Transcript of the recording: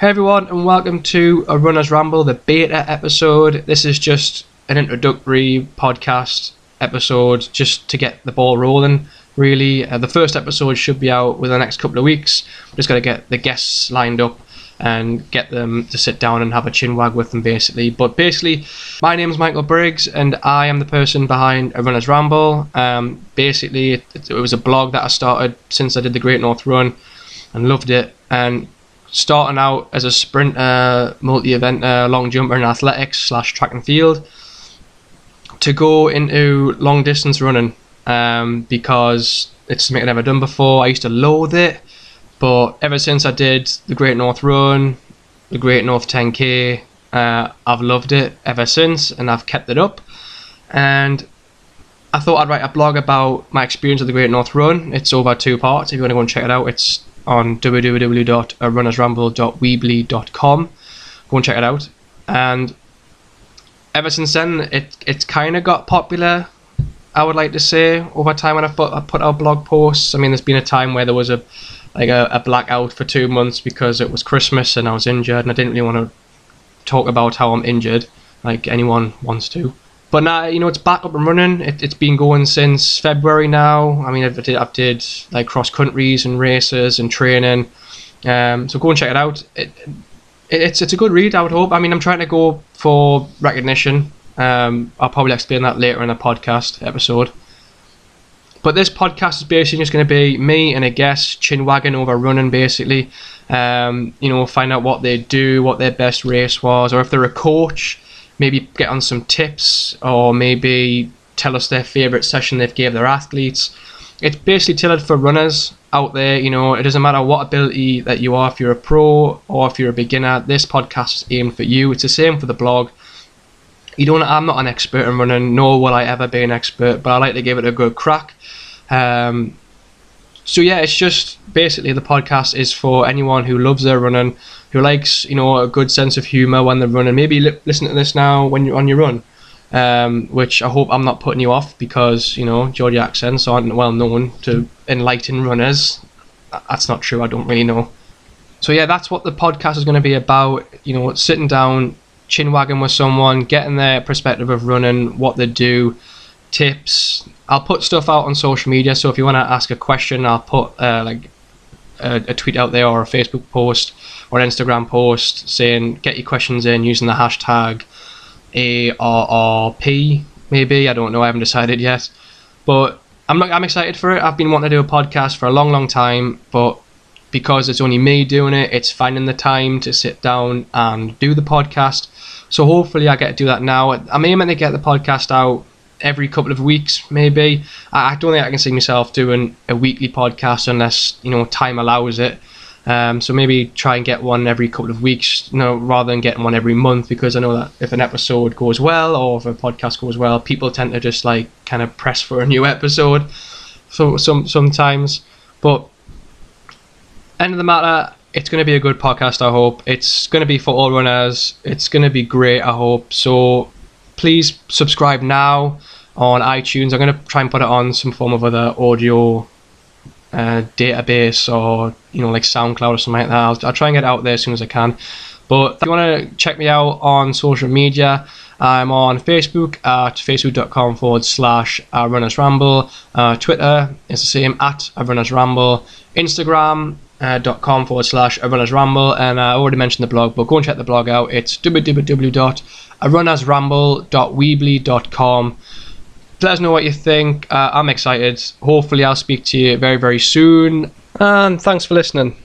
Hey everyone, and welcome to a Runner's Ramble, the beta episode. This is just an introductory podcast episode just to get the ball rolling. Really, uh, the first episode should be out within the next couple of weeks. We're just going to get the guests lined up and get them to sit down and have a chin wag with them, basically. But basically, my name is Michael Briggs, and I am the person behind a Runner's Ramble. Um, basically, it, it was a blog that I started since I did the Great North Run and loved it. And starting out as a sprinter, multi-eventer, long jumper in athletics slash track and field, to go into long distance running um, because it's something I've never done before. I used to loathe it, but ever since I did the Great North Run, the Great North 10K, uh, I've loved it ever since, and I've kept it up. And I thought I'd write a blog about my experience of the Great North Run. It's over two parts. If you want to go and check it out, it's on www.runnersramble.weebly.com. Go and check it out. And ever since then, it it's kind of got popular. I would like to say over time when I put I put out blog posts. I mean, there's been a time where there was a like a, a blackout for two months because it was Christmas and I was injured and I didn't really want to talk about how I'm injured like anyone wants to. But now you know it's back up and running. It, it's been going since February now. I mean, I've did, I've did like cross countries and races and training. Um, so go and check it out. It, it, it's it's a good read. I would hope. I mean, I'm trying to go for recognition. Um, I'll probably explain that later in a podcast episode. But this podcast is basically just going to be me and a guest chin wagging over running, basically. Um, you know, find out what they do, what their best race was, or if they're a coach, maybe get on some tips, or maybe tell us their favourite session they've gave their athletes. It's basically tailored for runners out there. You know, it doesn't matter what ability that you are, if you're a pro or if you're a beginner. This podcast is aimed for you. It's the same for the blog. You don't. I'm not an expert in running, nor will I ever be an expert, but I like to give it a good crack. Um, so yeah, it's just basically the podcast is for anyone who loves their running, who likes you know a good sense of humor when they're running. Maybe li- listen to this now when you're on your run, um, which I hope I'm not putting you off because you know Geordie accents aren't well known to enlighten runners. That's not true. I don't really know. So yeah, that's what the podcast is going to be about. You know, sitting down, chin wagging with someone, getting their perspective of running, what they do, tips. I'll put stuff out on social media. So if you want to ask a question, I'll put uh, like a, a, tweet out there or a Facebook post or an Instagram post saying get your questions in using the hashtag ARRP. Maybe I don't know. I haven't decided yet, but I'm not, I'm excited for it. I've been wanting to do a podcast for a long, long time, but because it's only me doing it, it's finding the time to sit down and do the podcast. So hopefully I get to do that now. I'm aiming to get the podcast out every couple of weeks, maybe. I, don't think I can see myself doing a weekly podcast unless you know time allows it. Um, so maybe try and get one every couple of weeks, you know, rather than getting one every month, because I know that if an episode goes well or if a podcast goes well, people tend to just like kind of press for a new episode. So some sometimes, but end of the matter, it's going to be a good podcast. I hope it's going to be for all runners. It's going to be great. I hope so please subscribe now on iTunes. I'm going to try and put it on some form of other audio uh, database or you know like SoundCloud or something like that. I'll, I'll, try and get it out there as soon as I can. But if you want to check me out on social media, I'm on Facebook at facebook.com forward slash Runners Ramble. Uh, Twitter is the same at Runners Ramble. Instagram uh, dot com forward slash a runners ramble. And I already mentioned the blog but go and check the blog out. It's www.arunnersramble.weebly.com let us know what you think. Uh, I'm excited. Hopefully I'll speak to you very very soon. And thanks for listening